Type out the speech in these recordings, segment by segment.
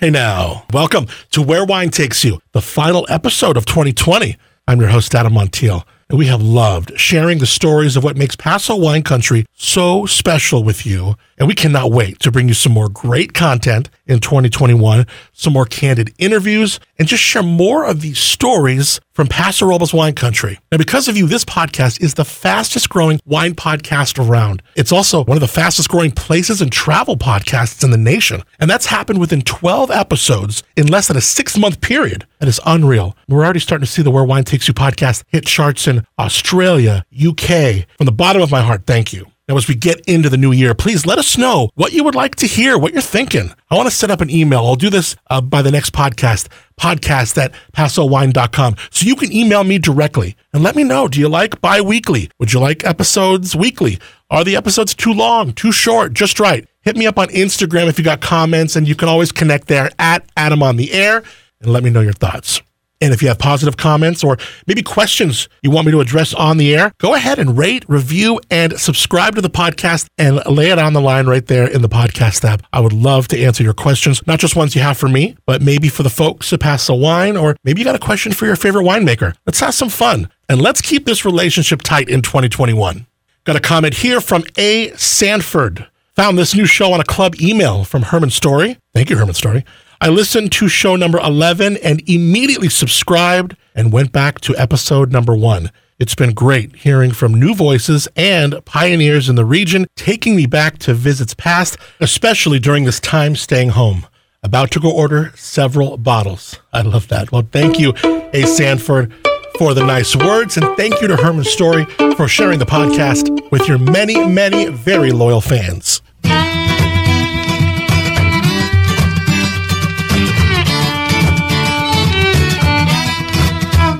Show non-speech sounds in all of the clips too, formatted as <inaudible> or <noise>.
Hey now, welcome to Where Wine Takes You, the final episode of 2020. I'm your host, Adam Montiel, and we have loved sharing the stories of what makes Paso Wine Country so special with you. And we cannot wait to bring you some more great content in 2021, some more candid interviews, and just share more of these stories from Paso Robles Wine Country. Now, because of you, this podcast is the fastest growing wine podcast around. It's also one of the fastest growing places and travel podcasts in the nation. And that's happened within 12 episodes in less than a six month period. That is unreal. We're already starting to see the Where Wine Takes You podcast hit charts in Australia, UK. From the bottom of my heart, thank you. Now, as we get into the new year, please let us know what you would like to hear, what you're thinking. I want to set up an email. I'll do this uh, by the next podcast, podcast at pasowine.com. So you can email me directly and let me know. Do you like bi weekly? Would you like episodes weekly? Are the episodes too long, too short, just right? Hit me up on Instagram if you got comments, and you can always connect there at Adam on the Air and let me know your thoughts. And if you have positive comments or maybe questions you want me to address on the air, go ahead and rate, review, and subscribe to the podcast and lay it on the line right there in the podcast app. I would love to answer your questions, not just ones you have for me, but maybe for the folks at the Wine, or maybe you got a question for your favorite winemaker. Let's have some fun and let's keep this relationship tight in 2021. Got a comment here from A. Sanford. Found this new show on a club email from Herman Story. Thank you, Herman Story. I listened to show number 11 and immediately subscribed and went back to episode number one. It's been great hearing from new voices and pioneers in the region, taking me back to visits past, especially during this time staying home. About to go order several bottles. I love that. Well, thank you, A. Sanford, for the nice words, and thank you to Herman Story for sharing the podcast with your many, many very loyal fans.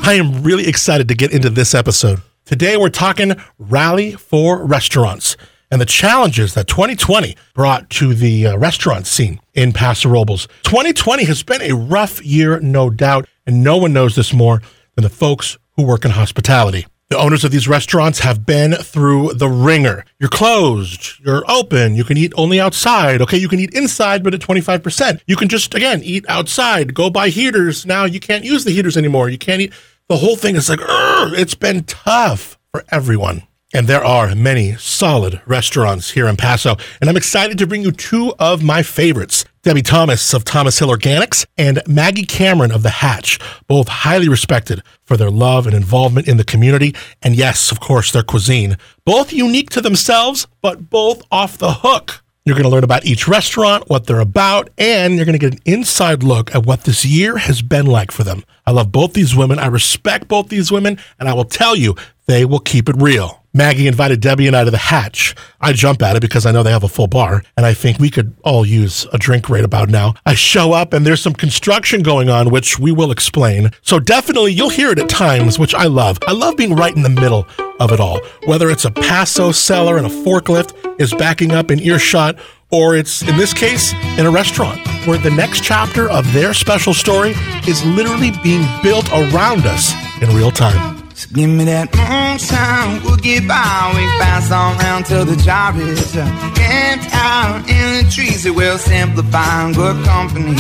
I am really excited to get into this episode. Today, we're talking Rally for Restaurants and the challenges that 2020 brought to the uh, restaurant scene in Paso Robles. 2020 has been a rough year, no doubt, and no one knows this more than the folks who work in hospitality. The owners of these restaurants have been through the ringer. You're closed. You're open. You can eat only outside. Okay, you can eat inside, but at 25%. You can just, again, eat outside. Go buy heaters. Now you can't use the heaters anymore. You can't eat the whole thing is like, it's been tough for everyone. And there are many solid restaurants here in Paso. And I'm excited to bring you two of my favorites Debbie Thomas of Thomas Hill Organics and Maggie Cameron of The Hatch, both highly respected for their love and involvement in the community. And yes, of course, their cuisine. Both unique to themselves, but both off the hook. You're going to learn about each restaurant, what they're about, and you're going to get an inside look at what this year has been like for them. I love both these women. I respect both these women, and I will tell you, they will keep it real. Maggie invited Debbie and I to the hatch. I jump at it because I know they have a full bar, and I think we could all use a drink right about now. I show up, and there's some construction going on, which we will explain. So definitely, you'll hear it at times, which I love. I love being right in the middle of it all. Whether it's a Paso cellar and a forklift is backing up in earshot, or it's, in this case, in a restaurant where the next chapter of their special story is literally being built around us in real time. So give me that moonshine, we'll get by. We pass on round till the job is done. Camped out in the trees, it will simplify good company.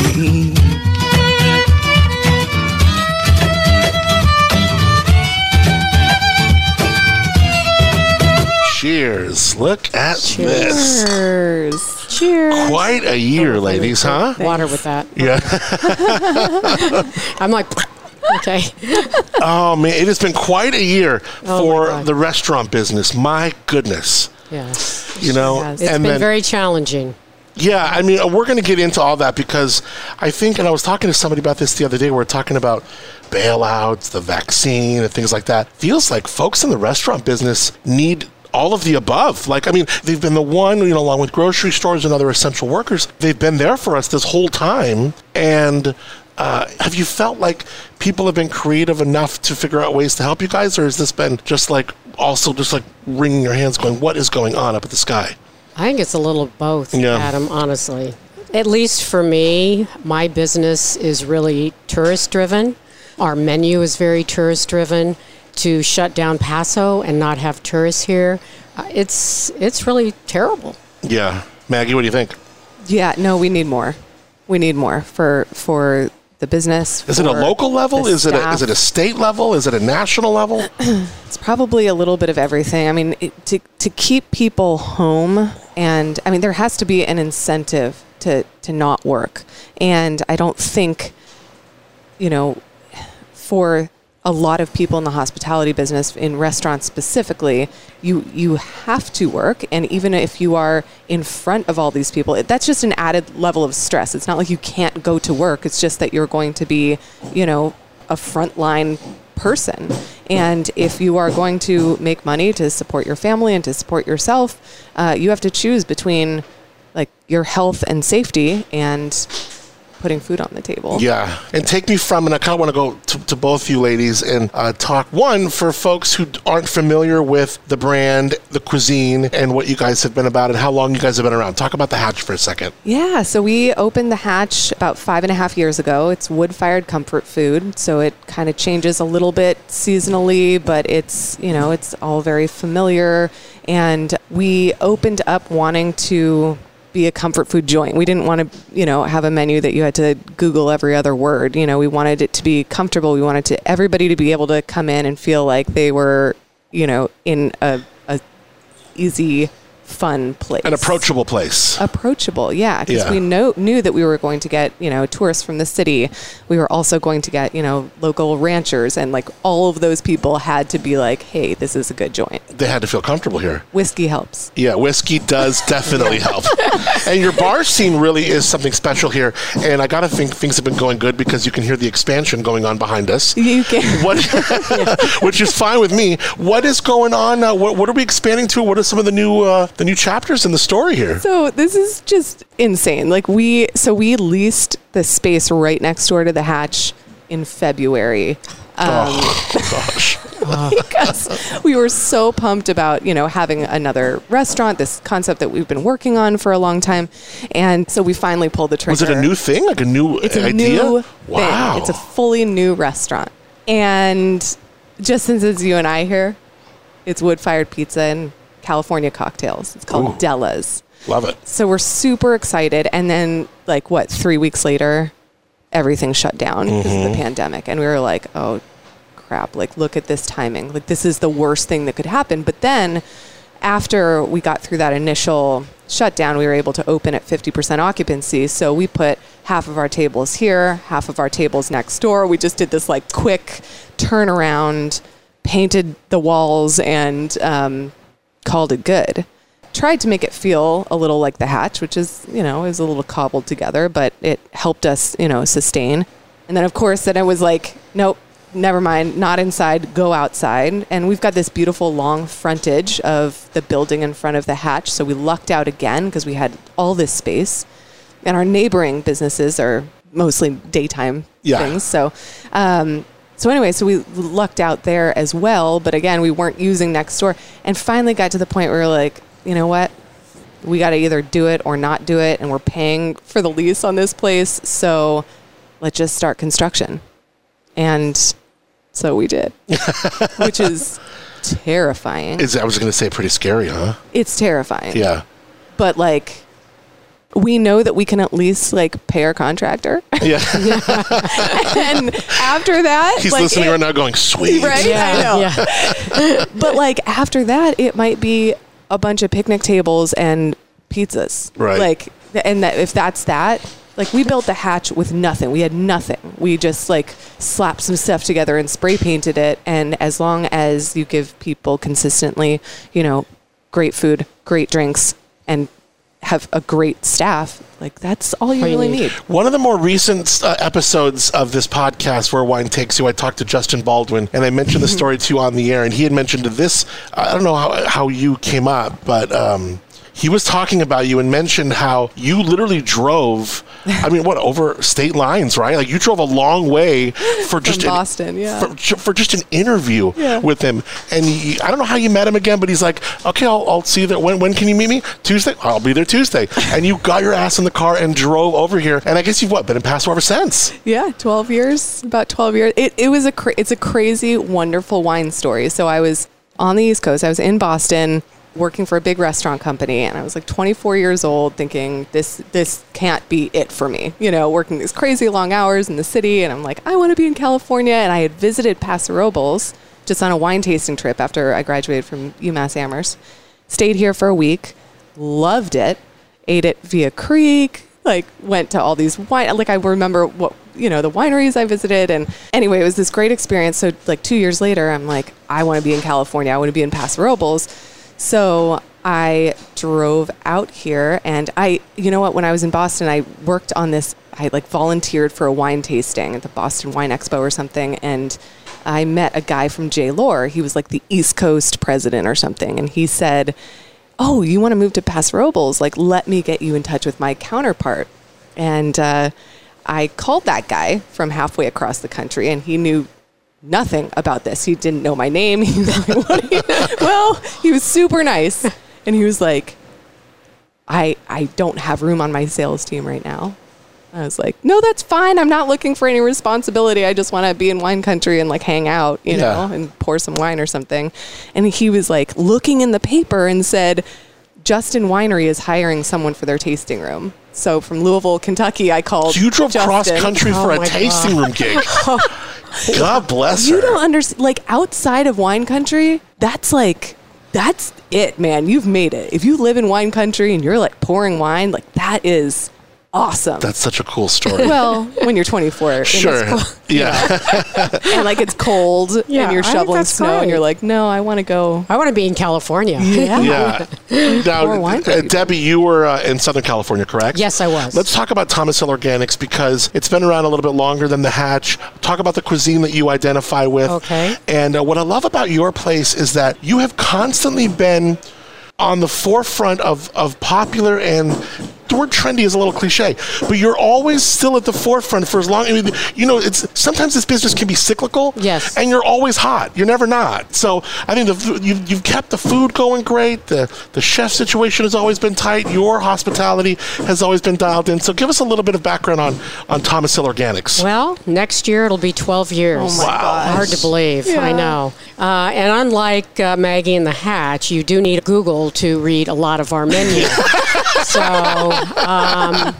Cheers. Look at this. Cheers. Cheers. Quite a year, ladies, huh? Water with that. Yeah. <laughs> <laughs> I'm like, okay. <laughs> Oh, man. It has been quite a year Oh, for the restaurant business. My goodness. Yes. You know, Yes. It's been then- very challenging. Yeah, I mean, we're going to get into all that because I think, and I was talking to somebody about this the other day. We are talking about bailouts, the vaccine, and things like that. Feels like folks in the restaurant business need all of the above. Like, I mean, they've been the one, you know, along with grocery stores and other essential workers, they've been there for us this whole time. And uh, have you felt like people have been creative enough to figure out ways to help you guys, or has this been just like also just like wringing your hands, going, "What is going on up at the sky?" I think it's a little of both, Yeah. Adam, honestly. At least for me, my business is really tourist driven. Our menu is very tourist driven. To shut down Paso and not have tourists here, uh, it's it's really terrible. Yeah, Maggie, what do you think? Yeah, no, we need more. We need more for for the business. Is it a local level? Is it a, is it a state level? Is it a national level? <clears throat> It's probably a little bit of everything. I mean, it, to to keep people home, and I mean, there has to be an incentive to to not work. And I don't think, you know, for a lot of people in the hospitality business, in restaurants specifically, you you have to work, and even if you are in front of all these people, it, that's just an added level of stress. It's not like you can't go to work. It's just that you're going to be, you know, a frontline person. And if you are going to make money to support your family and to support yourself, uh, you have to choose between like your health and safety and putting food on the table. Yeah, and take me from, and I kind of want to go to, to both you ladies and uh, talk one for folks who aren't familiar with the brand, the cuisine, and what you guys have been about, and how long you guys have been around. Talk about the Hatch for a second. Yeah, so we opened the hatch about five and a half years ago. It's wood fired comfort food, so it kind of changes a little bit seasonally, but it's, you know, it's all very familiar. And we opened up wanting to be a comfort food joint. We didn't want to, you know, have a menu that you had to Google every other word. You know, we wanted it to be comfortable. We wanted to everybody to be able to come in and feel like they were, you know, in a, a easy, fun place An approachable place. approachable yeah because Yeah. we know knew that we were going to get you know tourists from the city we were also going to get you know local ranchers and like all of those people had to be like hey this is a good joint They had to feel comfortable here. whiskey helps Yeah, whiskey does <laughs> definitely help. And your bar scene really is something special here. And I got to think things have been going good because you can hear the expansion going on behind us. you can <laughs> What, <laughs> which is fine with me. What is going on? Uh, what, what are we expanding to? What are some of the new uh, the new chapters in the story here? So this is just insane. Like we, so we leased the space right next door to the hatch in February. Um, oh <laughs> gosh, <laughs> because we were so pumped about you know having another restaurant, this concept that we've been working on for a long time, and so we finally pulled the trigger. was it a new thing? Like a new It's a idea? new wow, thing. It's a fully new restaurant, and just since it's you and I here, it's wood fired pizza and California cocktails. It's called Ooh. Della's. love it. So we're super excited. And then, like, what, three weeks later, everything shut down because of Mm-hmm. the pandemic. And we were like, oh, crap. Like, look at this timing. Like, this is the worst thing that could happen. But then, after we got through that initial shutdown, we were able to open at 50% occupancy. So we put half of our tables here, half of our tables next door. We just did this like quick turnaround, painted the walls, and um, called it good. Tried to make it feel a little like the hatch, which is, you know, it was a little cobbled together, but it helped us, you know, sustain. And then, of course, then I was like, nope, never mind, not inside, go outside. And we've got this beautiful long frontage of the building in front of the hatch. So we lucked out again because we had all this space. And our neighboring businesses are mostly daytime Yeah. things. So, um, so anyway, so we lucked out there as well. But again, we weren't using next door. And finally got to the point where we were like, you know what? We got to either do it or not do it. And we're paying for the lease on this place. So let's just start construction. And so we did, <laughs> which is terrifying. Is I was going to say pretty scary, huh? it's terrifying. Yeah. But like, we know that we can at least like pay our contractor. Yeah. <laughs> and after that, He's like, listening it- right now going, sweet. Right? I know. yeah. <laughs> But like after that, it might be a bunch of picnic tables and pizzas. Right. Like, and that if that's that, like we built the hatch with nothing. We had nothing. We just like slapped some stuff together and spray painted it. And as long as you give people consistently, you know, great food, great drinks, and have a great staff, like that's all you really need. One of the more recent uh, episodes of this podcast, Where Wine Takes You, I talked to Justin Baldwin, and I mentioned the story to you on the air, and he had mentioned this. I don't know how, how you came up, but um, he was talking about you and mentioned how you literally drove. I mean, what over state lines, right? Like you drove a long way for just an- Boston, yeah. for, for just an interview Yeah. with him. And he, I don't know how you met him again, but he's like, okay, I'll, I'll see you there. When, when can you meet me? Tuesday? I'll be there Tuesday. and you got your ass in the car and drove over here. And I guess you've what been in Paso ever since. Yeah, 12 years, about 12 years. It, it was a cra- it's a crazy wonderful wine story. So I was on the East Coast. I was in Boston working for a big restaurant company and I was like 24 years old thinking this this can't be it for me. You know, working these crazy long hours in the city and I'm like I want to be in California and I had visited Paso Robles just on a wine tasting trip after I graduated from UMass Amherst. Stayed here for a week, loved it, ate at Villa Creek, like went to all these wine like I remember what you know the wineries I visited and anyway it was this great experience so like 2 years later I'm like I want to be in California I want to be in Paso Robles so I drove out here and I you know what when I was in Boston I worked on this I like volunteered for a wine tasting at the Boston Wine Expo or something and I met a guy from J. Lohr. He was like the East Coast president or something. And he said, Oh, you want to move to Paso Robles? Like, let me get you in touch with my counterpart. And uh, I called that guy from halfway across the country, and he knew nothing about this. He didn't know my name. <laughs> He was like, "What you-" <laughs> well, he was super nice. And he was like, I, I don't have room on my sales team right now. I was like, no, that's fine. I'm not looking for any responsibility. I just want to be in wine country and like hang out, you Yeah. know, and pour some wine or something. And he was like looking in the paper and said, Justin Winery is hiring someone for their tasting room. So from Louisville, Kentucky, I called. You drove cross country Oh for a tasting room gig. <laughs> God bless You her. don't understand. Like outside of wine country, that's like, that's it, man. You've made it. If you live in wine country and you're like pouring wine, like that is awesome. That's such a cool story. <laughs> well, when you're 24, and it's sure. cold- <laughs> Yeah. and like it's cold Yeah, and you're I think shoveling that's snow great. and you're like, no, I want to go. I want to be in California. <laughs> yeah. yeah. Now, wine uh, Debbie, you were uh, in Southern California, correct? Yes, I was. Let's talk about Thomas Hill Organics because it's been around a little bit longer than the Hatch. Talk about the cuisine that you identify with. Okay. And uh, what I love about your place is that you have constantly been on the forefront of, of popular and the word trendy is a little cliche, but you're always still at the forefront for as long. I mean, you know, it's sometimes this business can be cyclical. Yes. And you're always hot. You're never not. So I think the, you've, you've kept the food going great. The the chef situation has always been tight. Your hospitality has always been dialed in. So give us a little bit of background on on Thomas Hill Organics. Well, next year it'll be 12 years. Oh my Wow. gosh. Hard to believe. Yeah. I know. Uh, and unlike uh, Maggie and the Hatch, you do need Google to read a lot of our menu. <laughs> so, um,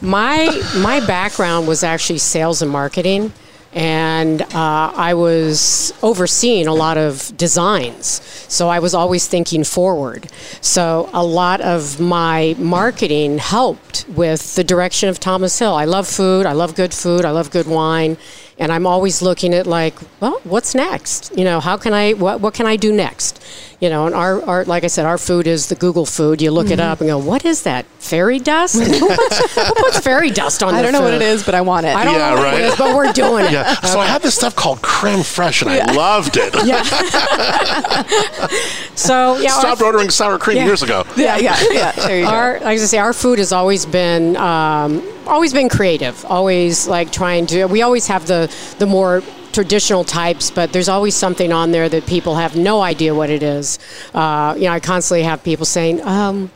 my my background was actually sales and marketing. And uh, I was overseeing a lot of designs. So I was always thinking forward. So a lot of my marketing helped with the direction of Thomas Hill. I love food. I love good food. I love good wine. And I'm always looking at like, well, what's next? You know, how can I, what, what can I do next? You know, and our, our, like I said, our food is the Google food. You look it up and go, what is that? Fairy dust? <laughs> who, puts, who puts fairy dust on I their don't know what it is, but I want it. I don't Yeah, know what right. it is, but we're doing it. Yeah. So I had this stuff called creme fraiche, and I loved it. <laughs> So yeah, our- Stopped ordering sour cream Yeah. years ago. Yeah, yeah, yeah. There you go. our, like I say, our food has always been um, always been creative. Always like trying to. We always have the the more traditional types, but there's always something on there that people have no idea what it is. Uh, you know, I constantly have people saying. Um,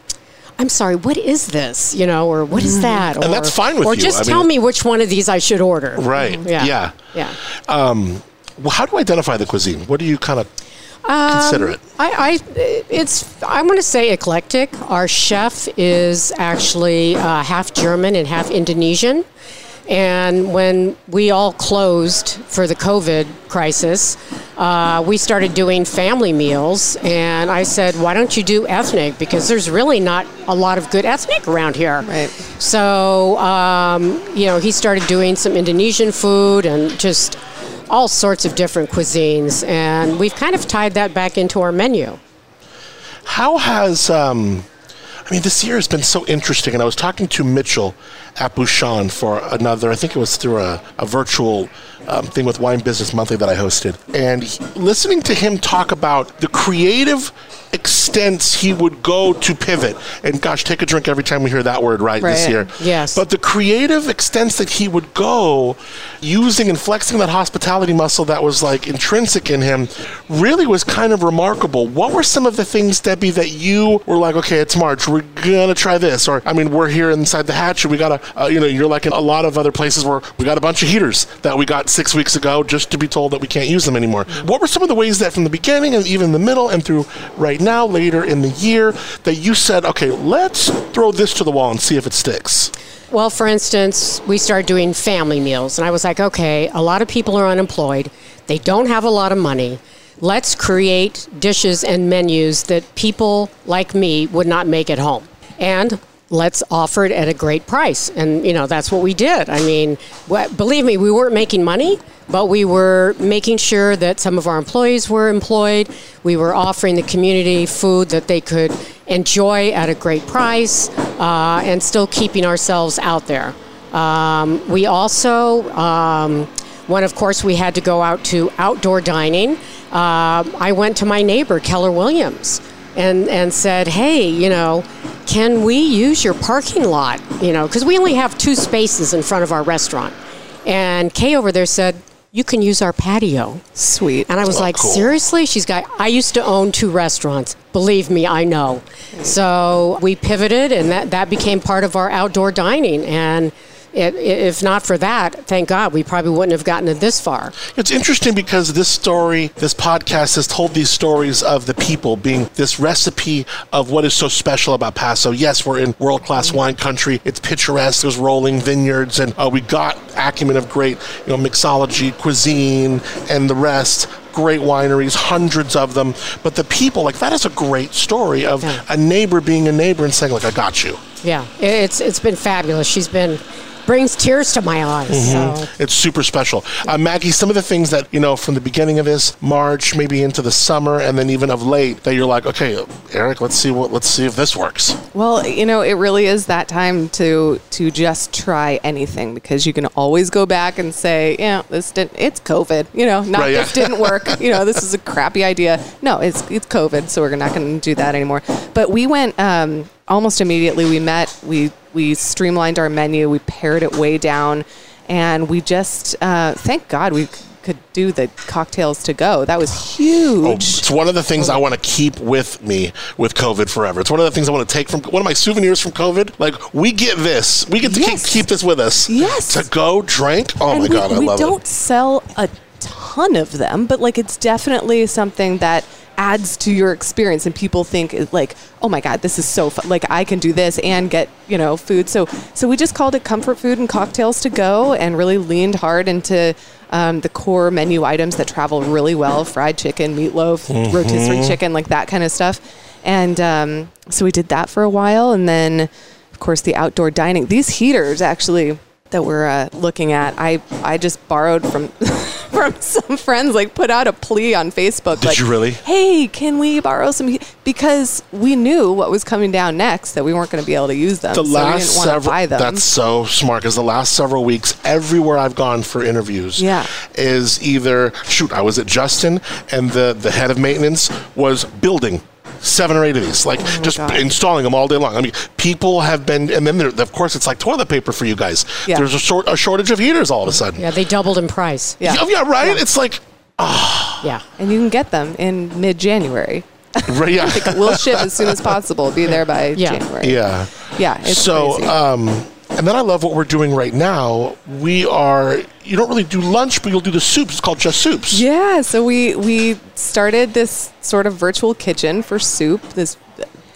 I'm sorry, what is this? You know, or what is that? Or, And that's fine with or you. just I tell mean- me which one of these I should order. Right. Yeah. Yeah. Yeah. Well, how do you identify the cuisine? What do you kind of consider it? I, I it's I'm going to say eclectic. Our chef is actually uh, half German and half Indonesian. And when we all closed for the COVID crisis, uh, we started doing family meals. And I said, why don't you do ethnic? Because there's really not a lot of good ethnic around here. Right. So, um, you know, he started doing some Indonesian food and just all sorts of different cuisines. And we've kind of tied that back into our menu. How has um, I mean, this year has been so interesting, and I was talking to Mitchell at Bouchon for another. I think it was through a, a virtual um, thing with Wine Business Monthly that I hosted, and he- listening to him talk about the creative extents he would go to pivot. And gosh, take a drink every time we hear that word right, this year. Yes. But the creative extents that he would go using and flexing that hospitality muscle that was like intrinsic in him really was kind of remarkable. What were some of the things, Debbie, that you were like, okay, it's March, we're gonna try this, or I mean, we're here inside the hatch, and we gotta uh, you know, you're like in a lot of other places where we got a bunch of heaters that we got six weeks ago just to be told that we can't use them anymore. What were some of the ways that from the beginning and even the middle and through right now, later in the year, that you said, okay, let's throw this to the wall and see if it sticks? Well, for instance, we started doing family meals, and I was like, okay, a lot of people are unemployed. They don't have a lot of money. Let's create dishes and menus that people like me would not make at home. And let's offer it at a great price. And, you know, that's what we did. I mean, wh- believe me, we weren't making money, but we were making sure that some of our employees were employed. We were offering the community food that they could enjoy at a great price uh, and still keeping ourselves out there. Um, we also, um, when of course we had to go out to outdoor dining, uh, I went to my neighbor, Keller Williams, and, and said, hey, you know, can we use your parking lot? You know, because we only have two spaces in front of our restaurant. And Kay over there said, you can use our patio. Sweet. And I was Oh, like, cool. seriously? She's got, I used to own two restaurants. Believe me, I know. So we pivoted, and that, that became part of our outdoor dining. And it, if not for that, thank God, we probably wouldn't have gotten it this far. It's interesting because this story, this podcast has told these stories of the people being this recipe of what is so special about Paso. Yes, we're in world class wine country. It's picturesque. There's rolling vineyards, and uh, we got acumen of great, you know, mixology, cuisine, and the rest. Great wineries, hundreds of them. But the people, like that, is a great story of Yeah. a neighbor being a neighbor and saying, like, I got you. Yeah, it's it's been fabulous. She's been brings tears to my eyes. Mm-hmm. So It's super special. Uh, Maggie, some of the things that, you know, from the beginning of this, March, maybe into the summer, and then even of late, that you're like, okay, Eric, let's see what, let's see if this works. Well, you know, it really is that time to to just try anything because you can always go back and say, yeah, this didn't. It's COVID. You know, not Right, yeah. this didn't work. <laughs> You know, this is a crappy idea. No, it's it's COVID, so we're not going to do that anymore. But we went um, almost immediately. We met. We we streamlined our menu. We pared it way down, and we just uh, thank God we could do the cocktails to go. That was huge. It's one of the things I want to keep with me with COVID forever. It's one of the things I want to take from one of my souvenirs from COVID. Like, we get this. We get to Yes. keep, keep this with us. Yes. To go drink. Oh, and my we, God, I we love it. We don't sell a ton of them, but like it's definitely something that adds to your experience and people think like oh my god this is so fun like i can do this and get you know food so so we just called it comfort food and cocktails to go and really leaned hard into um, the core menu items that travel really well fried chicken meatloaf Mm-hmm. rotisserie chicken like that kind of stuff and um, so we did that for a while and then of course the outdoor dining these heaters actually that we're uh, looking at i i just borrowed from <laughs> from some friends like put out a plea on facebook Did like you really? hey can we borrow some because we knew what was coming down next that we weren't going to be able to use them the so we last several buy them that's so smart because the last several weeks everywhere i've gone for interviews Yeah. is either shoot i was at justin and the the head of maintenance was building seven or eight of these like just Oh God. installing them all day long i mean people have been and then there, of course it's like toilet paper for you guys Yeah. there's a, short, a shortage of heaters all of a sudden yeah, they doubled in price. yeah yeah, yeah, right it's like Yeah. and you can get them in mid-january right, yeah <laughs> we'll ship as soon as possible be there by Yeah. january yeah yeah it's so crazy. um and then I love what we're doing right now. We are, you don't really do lunch, but you'll do the soups. It's called Just Soups. Yeah, so we we started this sort of virtual kitchen for soup. This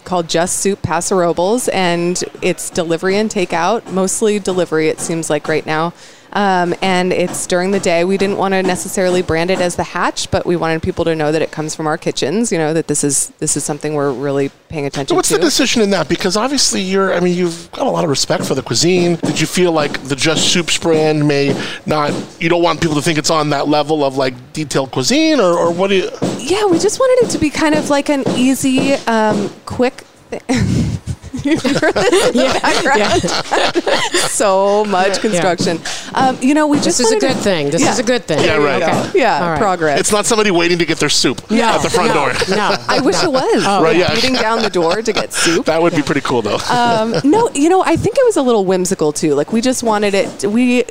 called Just Soup Paso Robles, and it's delivery and takeout, mostly delivery. It seems like right now, um, and it's during the day. We didn't want to necessarily brand it as the Hatch, but we wanted people to know that it comes from our kitchens. You know that this is this is something we're really paying attention to. So what's to. the decision in that? Because obviously you're, I mean, you've got a lot of respect for the cuisine. Did you feel like the Just Soups brand may not, you don't want people to think it's on that level of like detailed cuisine or, or what do you, Yeah, we just wanted it to be kind of like an easy, um, quick. Thing. <laughs> <laughs> Yeah. <laughs> so much construction. Um, you know, we just This just is a good to- thing. This Yeah. is a good thing. Yeah, right. Okay. Yeah, All right. progress. it's not somebody waiting to get their soup No, at the front no, door. No. <laughs> I wish it was. Oh, Right, yeah. Beating down the door to get soup. That would be pretty cool though. Um, no, you know, I think it was a little whimsical too. Like we just wanted it. We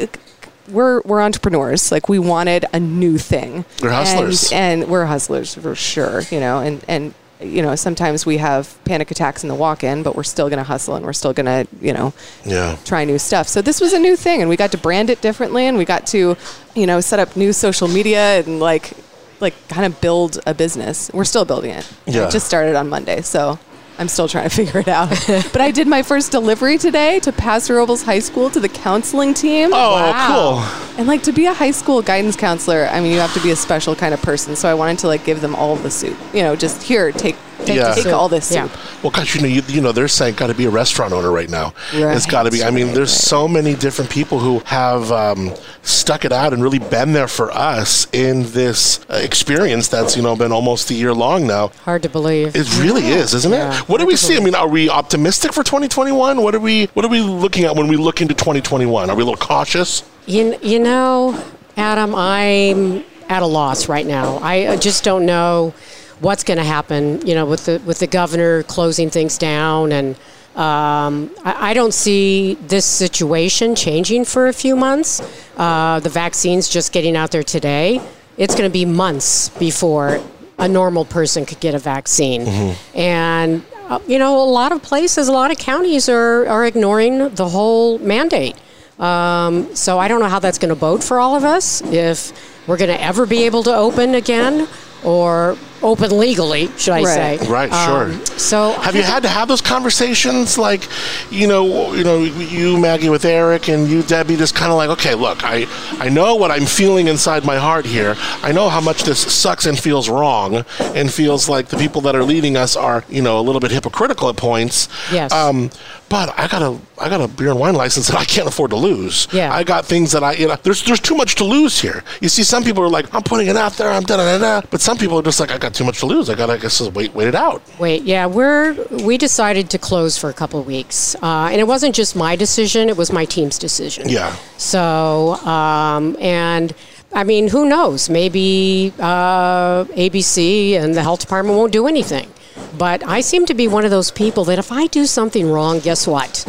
we're we're entrepreneurs. Like we wanted a new thing. We're hustlers. and, and we're hustlers for sure. You know, and and you know, sometimes we have panic attacks in the walk-in, but we're still going to hustle and we're still going to, you know, Yeah. try new stuff. So this was a new thing, and we got to brand it differently, and we got to, you know, set up new social media and like, like kind of build a business. We're still building it. Yeah. It just started on Monday, so. I'm still trying to figure it out. <laughs> but I did my first delivery today to Paso Robles High School to the counseling team. Oh, cool. And like to be a high school guidance counselor, I mean, you have to be a special kind of person. So I wanted to like give them all the soup. You know, just here, take take, Yeah. take all this Yeah. Well, gosh, you know, you, you know, there's saying got to be a restaurant owner right now. It's got to be. I mean, there's right. so many different people who have um, stuck it out and really been there for us in this uh, experience that's you know been almost a year long now. Hard to believe. It really is, isn't Yeah. it? What do we see? I mean, are we optimistic for 2021? What are we What are we looking at when we look into 2021? Are we a little cautious? You, you know, Adam, I'm at a loss right now. I uh, just don't know what's going to happen. You know, with the with the governor closing things down, and um, I, I don't see this situation changing for a few months. Uh, the vaccine's just getting out there today. It's going to be months before a normal person could get a vaccine, and. Uh, you know, a lot of places, a lot of counties are, are ignoring the whole mandate. Um, so I don't know how that's going to bode for all of us. If we're going to ever be able to open again, or open legally, should I Right. say? Right, Um, sure. So Have you had to have those conversations, like, you know, you know, you Maggie with Eric and you Debbie, just kind of like, okay, look, I, I know what I'm feeling inside my heart here. I know how much this sucks and feels wrong, and feels like the people that are leading us are, you know, a little bit hypocritical at points. Yes. Um, but I got a, I got a beer and wine license that I can't afford to lose. Yeah. I got things that I, you know, there's, there's too much to lose here. You see, some people are like, I'm putting it out there, I'm da da da da, but some people are just like, I got too much to lose. I got to, I guess, wait, wait it out. Wait, yeah, we're we decided to close for a couple of weeks, uh, and it wasn't just my decision; it was my team's decision. Yeah. So, um, and I mean, who knows? Maybe uh, ABC and the health department won't do anything. But I seem to be one of those people that if I do something wrong, guess what?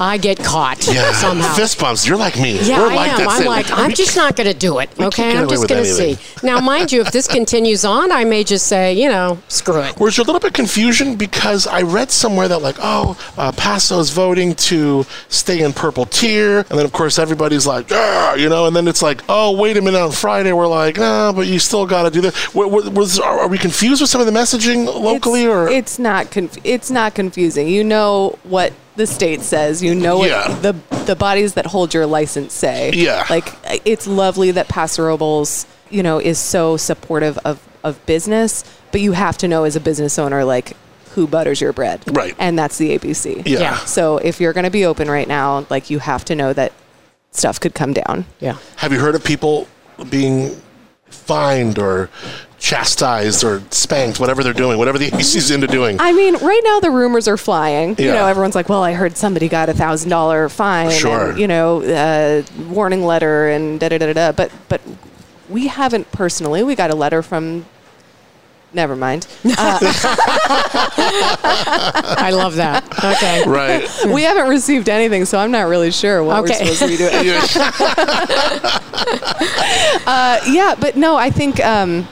I get caught Yeah, somehow. fist bumps. You're like me. Yeah, We're I like am. I'm Same. like, I'm just not going to do it. <laughs> Okay, I'm just going to see. Now, mind you, if this continues on, I may just say, you know, screw it. Was there a little bit confusion because I read somewhere that like, oh, uh, Paso's voting to stay in purple tier, and then of course everybody's like, "Ah," you know, and then it's like, oh, wait a minute, on Friday we're like, nah, but you still got to do this. Wa- wa- Was are, are we confused with some of the messaging locally, it's, or it's not conf- it's not confusing. You know what the state says. You know what Yeah. the the bodies that hold your license say. Yeah. Like it's lovely that Paso Robles, you know, is so supportive of of business, but you have to know as a business owner like who butters your bread. Right. And that's the ABC. Yeah. Yeah. So if you're going to be open right now, like you have to know that stuff could come down. Yeah. have you heard of people being fined or chastised or spanked, whatever they're doing, whatever the <laughs> ABC's into doing? I mean, right now the rumors are flying. You know, everyone's like, "Well, I heard somebody got a thousand dollar fine, Sure. and, you know, uh, warning letter, and da da da da da." But but we haven't personally. We got a letter from. Never mind. <laughs> Uh, I love that. Okay. right. we haven't received anything, so I'm not really sure what Okay. we're supposed to be doing. Yeah. <laughs> Uh, yeah, but no, I think um,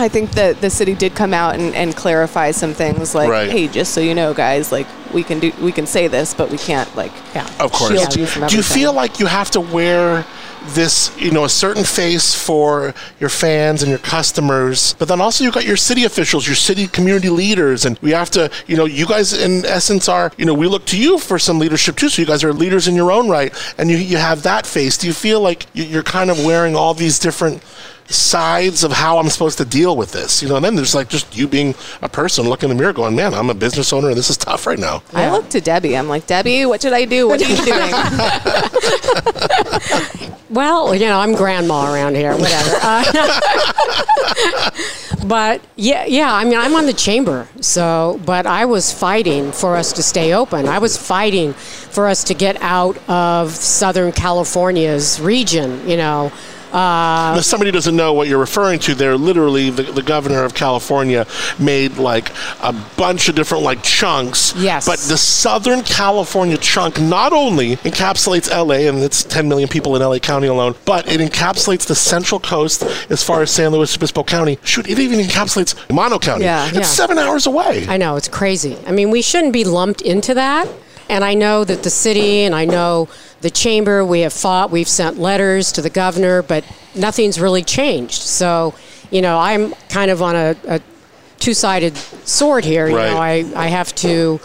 I think that the city did come out and, and clarify some things, like, Right. hey, just so you know, guys, like we can do we can say this, but we can't like Yeah. Of course. shield you from Do you feel like you have to wear this, you know, a certain face for your fans and your customers, but then also you've got your city officials, your city community leaders, and we have to, you know, you guys in essence are, you know, we look to you for some leadership too. So you guys are leaders in your own right, and you you have that face. Do you feel like you're kind of wearing all these different sides of how I'm supposed to deal with this? You know, and then there's like just you being a person looking in the mirror, going, "Man, I'm a business owner, and this is tough right now." I look to Debbie. I'm like, Debbie, what should I do? What are you doing? <laughs> Well, you know, I'm grandma around here, whatever. Uh, <laughs> but yeah, yeah. I mean, I'm on the chamber, so but I was fighting for us to stay open. I was fighting for us to get out of Southern California's region. You know, Uh, if somebody doesn't know what you're referring to, they're literally the, the governor of California made like a bunch of different like chunks. Yes. But the Southern California chunk not only encapsulates LA and it's 10 million people in LA County alone, but it encapsulates the Central Coast as far as San Luis Obispo County. Shoot, it even encapsulates Mono County. Yeah. It's Yeah. seven hours away. I know, it's crazy. I mean, we shouldn't be lumped into that. And I know that the city and I know the chamber, we have fought, we've sent letters to the governor, but nothing's really changed. So, you know, I'm kind of on a, a two sided sword here. You know, I, I have to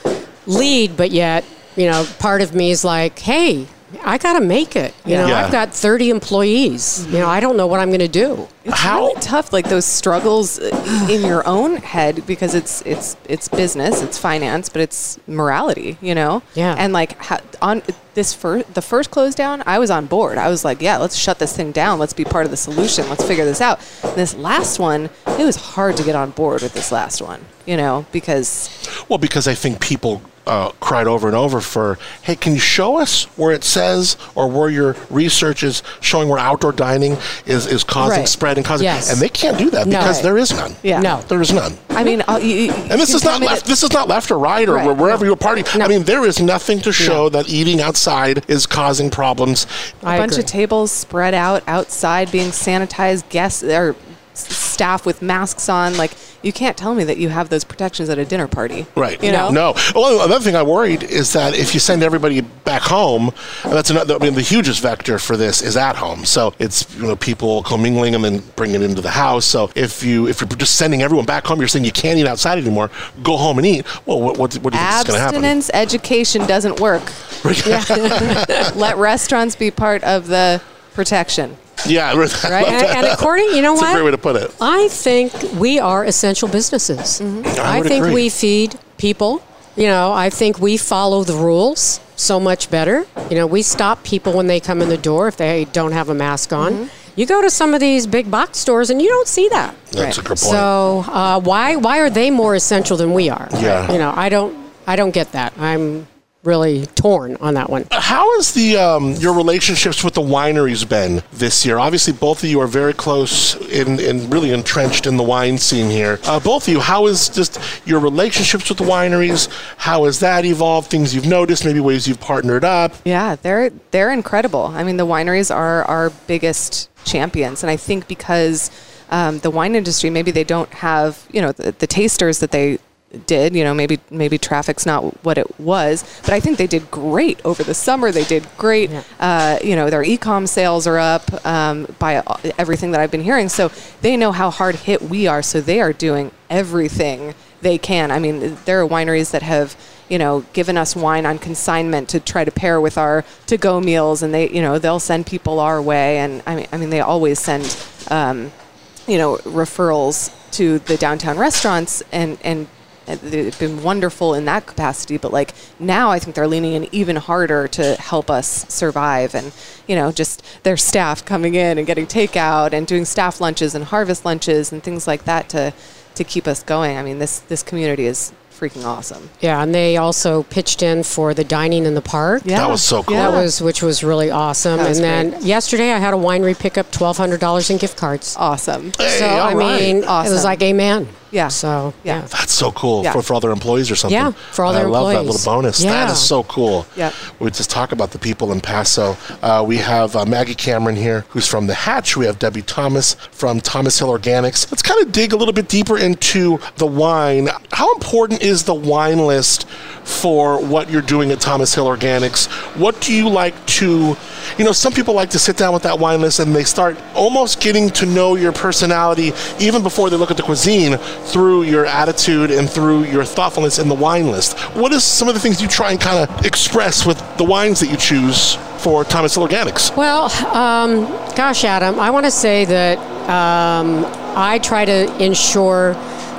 lead, but yet, you know, part of me is like, hey, I got to make it. You know, Yeah. I've got 30 employees. You know, I don't know what I'm going to do. It's How- really tough, like those struggles uh, in your own head because it's it's it's business, it's finance, but it's morality, you know. Yeah. And like ha- on this first, the first close down, I was on board. I was like, yeah, let's shut this thing down. Let's be part of the solution. Let's figure this out. And this last one, it was hard to get on board with this last one, you know, because Well, because I think people uh, cried over and over for, hey, can you show us where it says or where your research is showing where outdoor dining is, is causing Right. spread and causing, Yes. and they can't do that No. because there is none. Yeah. No. There is none. I mean, uh, you, you- And this is not left. This is not left or right or Right. wherever No. you're party. I mean, there is nothing to show that eating outside is causing problems. a I bunch agree. of tables spread out outside being sanitized guests or staff with masks on like you can't tell me that you have those protections at a dinner party Right. you know No. Well, another thing I worried is that if you send everybody back home, and that's another. I mean, the hugest vector for this is at home. So it's you know people commingling and then bringing it into the house. So if you if you're just sending everyone back home, you're saying you can't eat outside anymore. Go home and eat. Well, what what, what do you think is going to happen? abstinence education doesn't work <laughs> let restaurants be part of the protection <laughs> Yeah. Right? And, and according, you know That's what? a great way to put it. I think we are essential businesses. I, would think agree. we feed people. You know, I think we follow the rules so much better. You know, we stop people when they come in the door if they don't have a mask on. You go to some of these big box stores and you don't see that. That's a good point. So uh, why why are they more essential than we are? Yeah. You know, I don't I don't get that. I'm really torn on that one. How has the um, your relationships with the wineries been this year? Obviously, both of you are very close and in, really entrenched in the wine scene here. Uh, both of you, how is just your relationships with the wineries? How has that evolved? Things you've noticed, maybe ways you've partnered up. Yeah, they're they're incredible. I mean, the wineries are our biggest champions, and I think because um, the wine industry, maybe they don't have you know the, the tasters that they did. You know, maybe maybe traffic's not what it was, but I think they did great over the summer. They did great. Uh, you know, their e-com sales are up um, by everything that I've been hearing. So they know how hard hit we are. So they are doing everything they can. I mean, there are wineries that have you know given us wine on consignment to try to pair with our to-go meals, and they you know they'll send people our way. And I mean, I mean they always send um, you know referrals to the downtown restaurants and and they've been wonderful in that capacity but like now i think they're leaning in even harder to help us survive and you know just their staff coming in and getting takeout and doing staff lunches and harvest lunches and things like that to to keep us going i mean this this community is freaking awesome Yeah, and they also pitched in for the dining in the park. yeah That was so cool. That was which was really awesome. Was and then great. yesterday I had a winery pick up twelve hundred dollars in gift cards. awesome Hey, so I right. mean, it was Awesome. like amen. Yeah. So Yeah. yeah. That's so cool Yeah. for, for all their employees or something. Yeah, for all their I love that little bonus. That Yeah. is so cool. Yeah. We just talk about the people in Paso. Uh, we have uh, Maggie Cameron here, who's from The Hatch. We have Debbie Thomas from Thomas Hill Organics. Let's kind of dig a little bit deeper into the wine. How important is the wine list for what you're doing at Thomas Hill Organics? What do you like to, you know, some people like to sit down with that wine list and they start almost getting to know your personality even before they look at the cuisine through your attitude and through your thoughtfulness in the wine list. What is some of the things you try and kind of express with the wines that you choose for Thomas Hill Organics? Well, um, gosh, Adam, I want to say that um, I try to ensure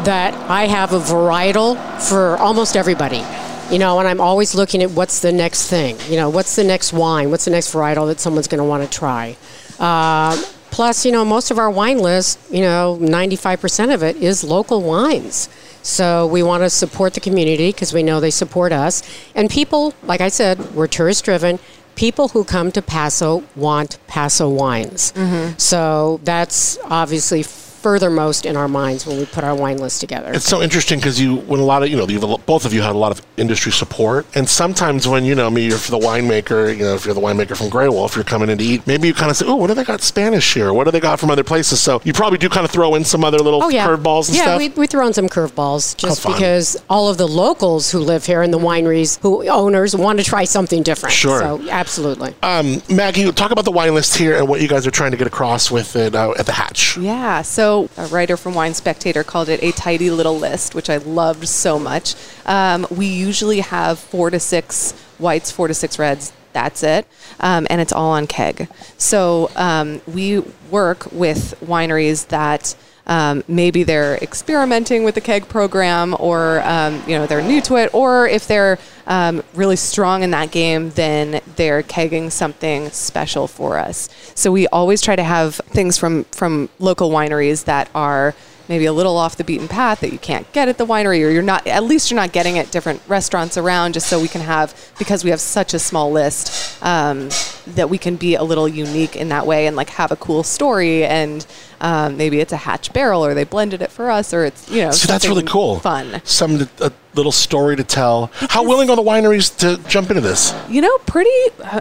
that I have a varietal for almost everybody. You know, and I'm always looking at what's the next thing. You know, what's the next wine? What's the next varietal that someone's going to want to try? Um plus, you know, most of our wine list, you know, 95% of it is local wines. So we want to support the community because we know they support us. And people, like I said, we're tourist driven people who come to Paso want Paso wines. So that's obviously furthermost in our minds when we put our wine list together. It's so interesting because you, when a lot of you know, you've, a both of you had a lot of industry support, and sometimes when you know, me, you're for the winemaker, you know, if you're the winemaker from Grey Wolf, you're coming in to eat. Maybe you kind of say, "Oh, what do they got Spanish here? What do they got from other places?" So you probably do kind of throw in some other little Oh yeah, curveballs and yeah, stuff. we we throw in some curveballs just fun. because all of the locals who live here and the wineries who owners want to try something different. Sure. So absolutely. um, Maggie, talk about the wine list here and what you guys are trying to get across with it uh, at the Hatch. Yeah, so a writer from Wine Spectator called it a tidy little list, which I loved so much. Um, we usually have four to six whites, four to six reds. That's it. Um, and it's all on keg. So um, we work with wineries that. Um, maybe they're experimenting with the keg program, or um, you know they're new to it, or if they're um, really strong in that game, then they're kegging something special for us. So we always try to have things from from local wineries that are maybe a little off the beaten path that you can't get at the winery or you're not at least you're not getting at different restaurants around just so we can have because we have such a small list um, that we can be a little unique in that way and like have a cool story and um, maybe it's a hatch barrel or they blended it for us or it's you know See, that's really cool. fun Some a little story to tell. How willing are the wineries to jump into this? You know, pretty.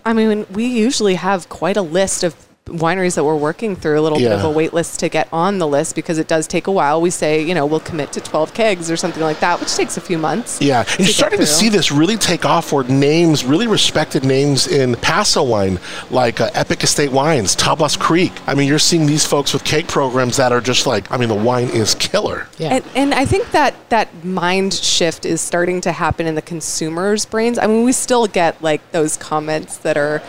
I mean, we usually have quite a list of wineries that we're working through, a little bit of a wait list to get on the list because it does take a while. We say, you know, we'll commit to 12 kegs or something like that, which takes a few months. Yeah, and you're starting to see this really take off for names, really respected names in Paso wine, like uh, Epoch Estate Wines, Tablas Creek. I mean, you're seeing these folks with cake programs that are just like, I mean, the wine is killer. Yeah. And, and I think that that mind shift is starting to happen in the consumers' brains. I mean, we still get like those comments that are,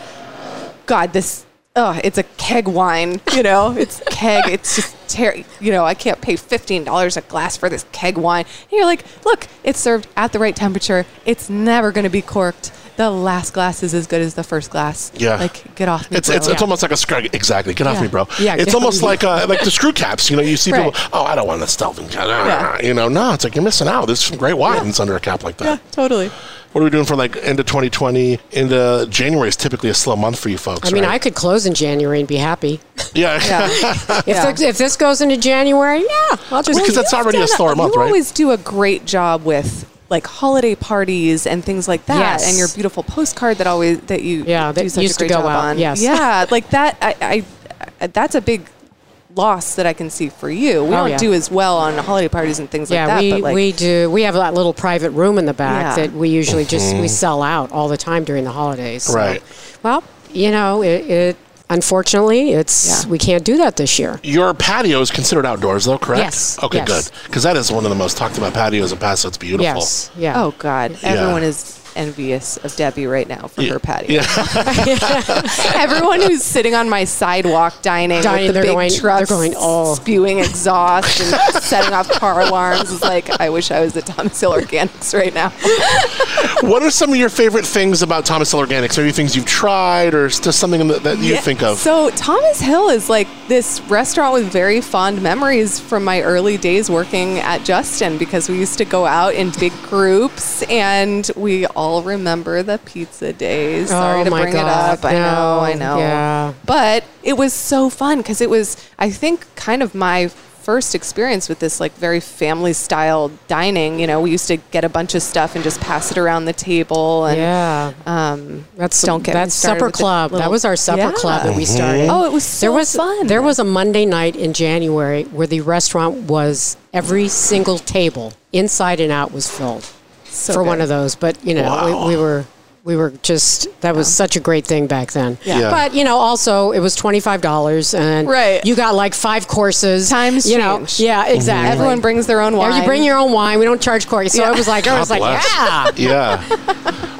God, this, oh, it's a keg wine, you know, <laughs> it's keg, it's just, ter- you know, I can't pay $15 a glass for this keg wine. And you're like, look, it's served at the right temperature. It's never going to be corked. The last glass is as good as the first glass. Yeah. Like, get off me. It's, bro. it's, it's almost like a screw. Exactly. Get off Yeah. me, bro. Yeah, It's almost like uh, like the screw caps. You know, you see Right. people. Oh, I don't want the Stelvin cap. Ah, Yeah. You know, no, it's like you're missing out. There's some great wines under a cap like that. yeah, totally. What are we doing for like end of 2020? Into January is typically a slow month for you folks. I mean, right? I could close in January and be happy. yeah. Yeah. <laughs> If, Yeah. the- if this goes into January, yeah, I'll just Because that's already a done slower month, you right? always do a great job with like holiday parties and things like that, Yes. and your beautiful postcard that always that you Yeah, that do such used a to go out, on. yes. yeah, like that. I, I, I that's a big loss that I can see for you. We Oh, don't yeah. do as well on holiday parties and things yeah, like that. Yeah, we, but like, we do. We have that little private room in the back Yeah. that we usually just we mm-hmm. sell out all the time during the holidays. So, Right. Well, you know, it, it unfortunately it's Yeah. we can't do that this year. Your patio is considered outdoors, though, correct? Yes, Okay, yes. good. Because that is one of the most talked about patios in Paso. It's beautiful. Yes. Yeah. oh God, everyone is envious of Debbie right now for her patio. Yeah. <laughs> Everyone who's sitting on my sidewalk dining, Dining, with the they're big going- they're trucks going, "Oh." spewing exhaust and <laughs> setting off car alarms is like, I wish I was at Thomas Hill Organics right now. <laughs> what are some of your favorite things about Thomas Hill Organics? Are Maybe things you've tried or just something that, that you Yeah, think of? So Thomas Hill is like this restaurant with very fond memories from my early days working at Justin because we used to go out in big groups and we all remember the pizza days. Sorry Oh to my bring God, it up. I know, I know. yeah. But it was so fun because it was, I think, kind of my first experience with this like very family style dining. You know, we used to get a bunch of stuff and just pass it around the table and Yeah. um, That's Don't get me that's started supper with the club. that was our supper Yeah. club that we started. Oh, it was so there was fun. There was a Monday night in January where the restaurant was every single table inside and out was filled So for good. one of those. But you know, Wow. we, we were we were just that was such a great thing back then. Yeah. Yeah. But you know, also it was twenty five dollars, and Right. you got like five courses. Times you know, change. yeah, exactly. Everyone brings their own Or wine. you bring your own wine. We don't charge course. So Yeah. it was like, I was like, yeah. yeah.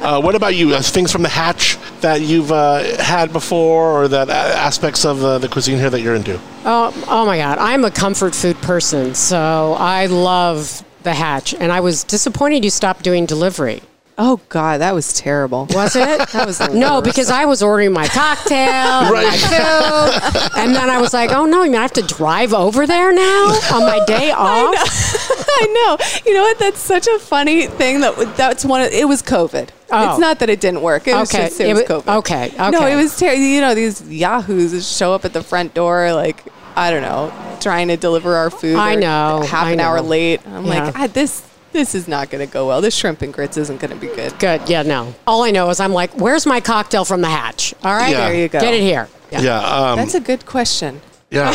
Uh, what about you? Uh, things from the hatch that you've uh, had before, or that uh, aspects of uh, the cuisine here that you're into? Oh, oh my God. I'm a comfort food person, so I love the hatch. And I was disappointed you stopped doing delivery. Oh God, that was terrible. Was it? <laughs> That was the no, worst. because I was ordering my cocktail and Right. my food, and then I was like, "Oh no, you mean I have to drive over there now on my day off?" <laughs> I know. <laughs> I know. You know what? That's such a funny thing. That that's one. Of, it was COVID. Oh. It's not that it didn't work. It was Okay, just it it was wa- COVID. okay, No, okay. it was terrible. You know, these yahoos that show up at the front door, like I don't know, trying to deliver our food. I They're know, half I an hour late. I'm Yeah. like, ah, this this is not going to go well. This shrimp and grits isn't going to be good. Good. Yeah, no. All I know is I'm like, where's my cocktail from the hatch? All right. Yeah. There you go. Get it here. Yeah. Yeah. Um, That's a good question. Yeah,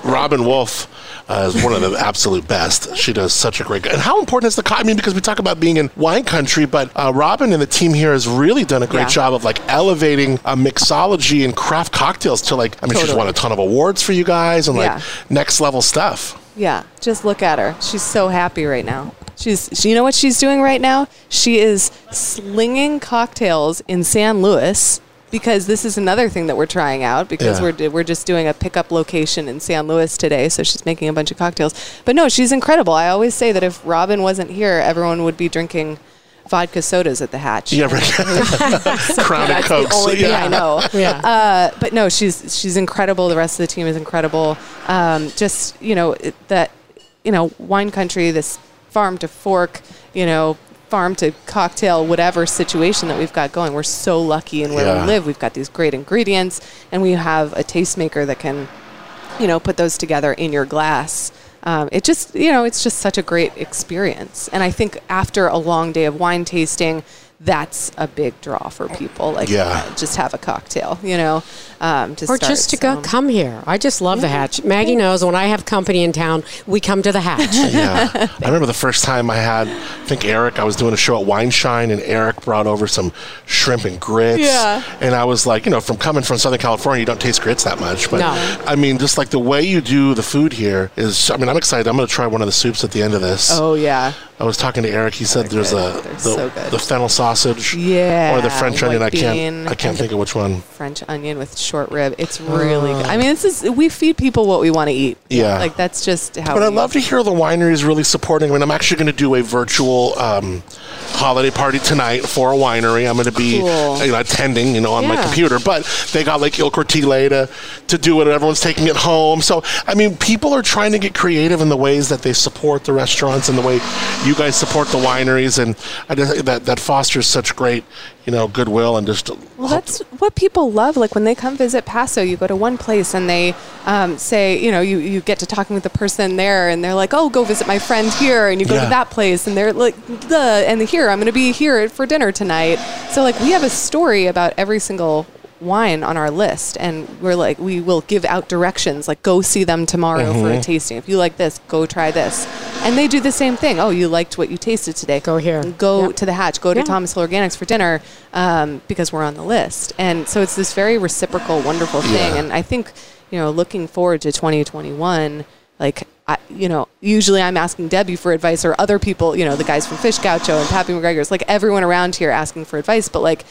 <laughs> Robin Wolf uh, is one of the absolute best. She does such a great. And how important is the? co- I mean, because we talk about being in wine country, but uh, Robin and the team here has really done a great Yeah. job of like elevating uh, mixology and craft cocktails to like. I mean, she's won a ton of awards for you guys and like Yeah. next level stuff. Yeah, just look at her. She's so happy right now. She's, she, you know what she's doing right now? She is slinging cocktails in San Luis because this is another thing that we're trying out because Yeah. we're we're just doing a pickup location in San Luis today. So she's making a bunch of cocktails. But no, she's incredible. I always say that if Robin wasn't here, everyone would be drinking vodka sodas at the Hatch. Yeah, right. <laughs> <laughs> Crown That's and Cokes. the only thing yeah. I know. <laughs> Yeah. Uh, but no, she's she's incredible. The rest of the team is incredible. Um, just you know it, that you know wine country, this farm to fork, you know farm to cocktail, whatever situation that we've got going. We're so lucky in where Yeah. we live. We've got these great ingredients, and we have a tastemaker that can you know put those together in your glass. Um, it just you know it's just such a great experience, and I think after a long day of wine tasting. That's a big draw for people. Like, Yeah. uh, just have a cocktail, you know, um, to Or start, just to go come here. I just love the hatch. Maggie knows when I have company in town, we come to the hatch. <laughs> Yeah. <laughs> I remember the first time I had, I think Eric, I was doing a show at Wine Shine, and Eric brought over some shrimp and grits. Yeah. And I was like, you know, from coming from Southern California, you don't taste grits that much. But No. I mean, just like the way you do the food here is, I mean, I'm excited. I'm going to try one of the soups at the end of this. Oh yeah, I was talking to Eric. He said there's good. a They're the, so good. the fennel sausage. Yeah, Or the French onion. I can't. I can't think of which one. French onion with short rib. It's really good. I mean, this is we feed people what we want to eat. Yeah. like that's just how. But I love to hear the wineries really supporting. I mean, I'm actually going to do a virtual um, holiday party tonight for a winery. I'm going to be Cool. you know, attending, you know, on my computer. But they got like Il Cortile to, to do it. Everyone's taking it home. So, I mean, people are trying to get creative in the ways that they support the restaurants and the way you guys support the wineries. And I just, that, that fosters such great, you know, goodwill and just. Well, that's what people love. Like when they come visit Paso, you go to one place and they um, say, you know, you, you get to talking with the person there, and they're like, "Oh, go visit my friend here," and you go Yeah. to that place, and they're like, "The and here, I'm going to be here for dinner tonight." So like we have a story about every single wine on our list and we're like we will give out directions like go see them tomorrow for Mm-hmm. a tasting if you like this go try this and they do the same thing oh you liked what you tasted today Go here. go Yep. to the hatch go to Yeah. thomas hill organics for dinner um, because we're on the list and so it's this very reciprocal wonderful thing Yeah. and i think you know looking forward to 2021 like I, you know usually i'm asking debbie for advice or other people you know the guys from fish gaucho and pappy mcgregor's like everyone around here asking for advice but like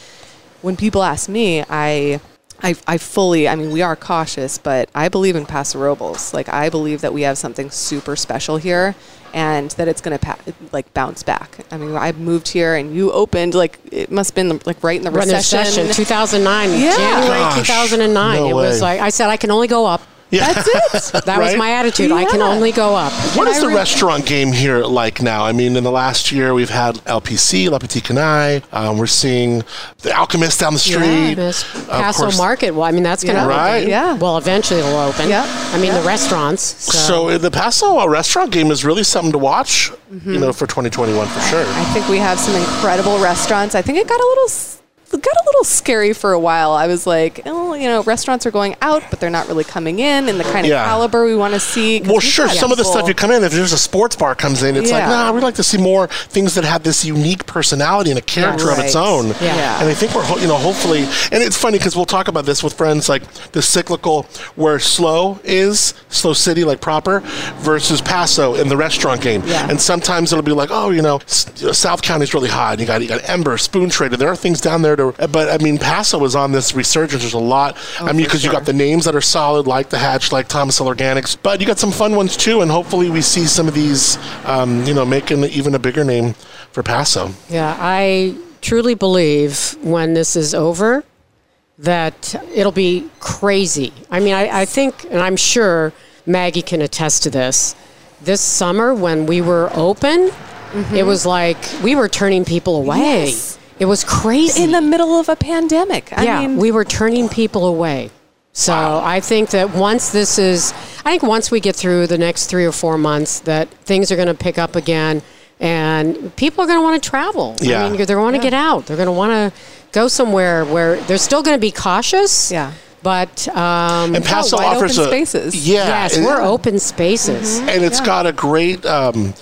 when people ask me i I, I fully, I mean, we are cautious, but I believe in Paso Robles. Like, I believe that we have something super special here and that it's going to, pa- like, bounce back. I mean, I moved here and you opened, like, it must have been, like, right in the Run the recession. 2009, Yeah. January Gosh, 2009. no it was like I said, I can only go up. Yeah. That's it. <laughs> That was my attitude. I can only go up. What And is I the re- restaurant game here like now? I mean, in the last year, we've had LPC, La Petite Canaille. Um, we're seeing the Alchemist down the street. Miss Of Paso course. Market. Well, I mean, that's going to Yeah. Right. open. Yeah. Well, eventually it'll open. Yeah. I mean, Yeah. the restaurants. So, So uh, the Paso uh, restaurant game is really something to watch, Mm-hmm. you know, for 2021 for sure. I think we have some incredible restaurants. I think it got a little s- it got a little scary for a while. I was like, oh, you know, restaurants are going out, but they're not really coming in in the kind of Yeah. caliber we want to see. Well, sure. Some of the stuff you come in, if there's a sports bar comes in, it's like, Yeah. nah, we'd like to see more things that have this unique personality and a character of its own. Yeah. And I think we're, ho- you know, hopefully, and it's funny because we'll talk about this with friends, like the cyclical where slow is slow city, like proper, versus Paso in the restaurant game. Yeah. And sometimes it'll be like, oh, you know, S- you know, South County's really hot. And you got you got Ember, Spoon Trader. There are things down there to, but I mean, Paso was on this resurgence. There's a lot. I mean, for because you got the names that are solid, like the Hatch, like Thomas Hill Organics, but you got some fun ones too. And hopefully, we see some of these, um, you know, making even a bigger name for Paso. yeah, I truly believe when this is over that it'll be crazy. I mean, I, I think, and I'm sure Maggie can attest to this, this summer when we were open, it was like we were turning people away. Yes. It was crazy. In the middle of a pandemic. I yeah, mean, we were turning people away. So I think that once this is, I think once we get through the next three or four months, that things are going to pick up again, and people are going to want to travel. Yeah. I mean, they're going to wanna get out. They're going to want to go somewhere where they're still going to be cautious. Yeah. But um, And Paso wide offers open a spaces. Yeah, yes, and- we're open spaces. and it's got a great um,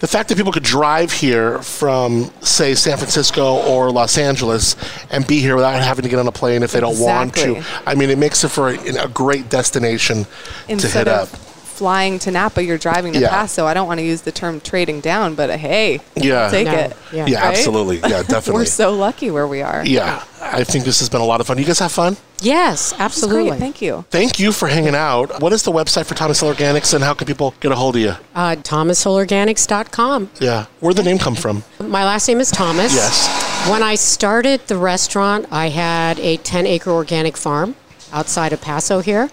the fact that people could drive here from say san francisco or los angeles and be here without having to get on a plane if they don't want to i mean it makes it for a, a great destination to instead hit of up flying to Napa, you're driving to Yeah. Paso. I don't want to use the term trading down, but hey, Yeah. take No. it. Yeah. yeah Right? absolutely yeah <laughs> definitely We're so lucky where we are. yeah i think this has been a lot of fun you guys have fun Yes, absolutely. Great. Thank you. thank you for hanging out what is the website for thomas hill organics and how can people get a hold of you Uh, ThomasHillOrganics.com. yeah where'd the name come from My last name is Thomas. Yes. When I started the restaurant, I had a 10 acre organic farm outside of Paso here.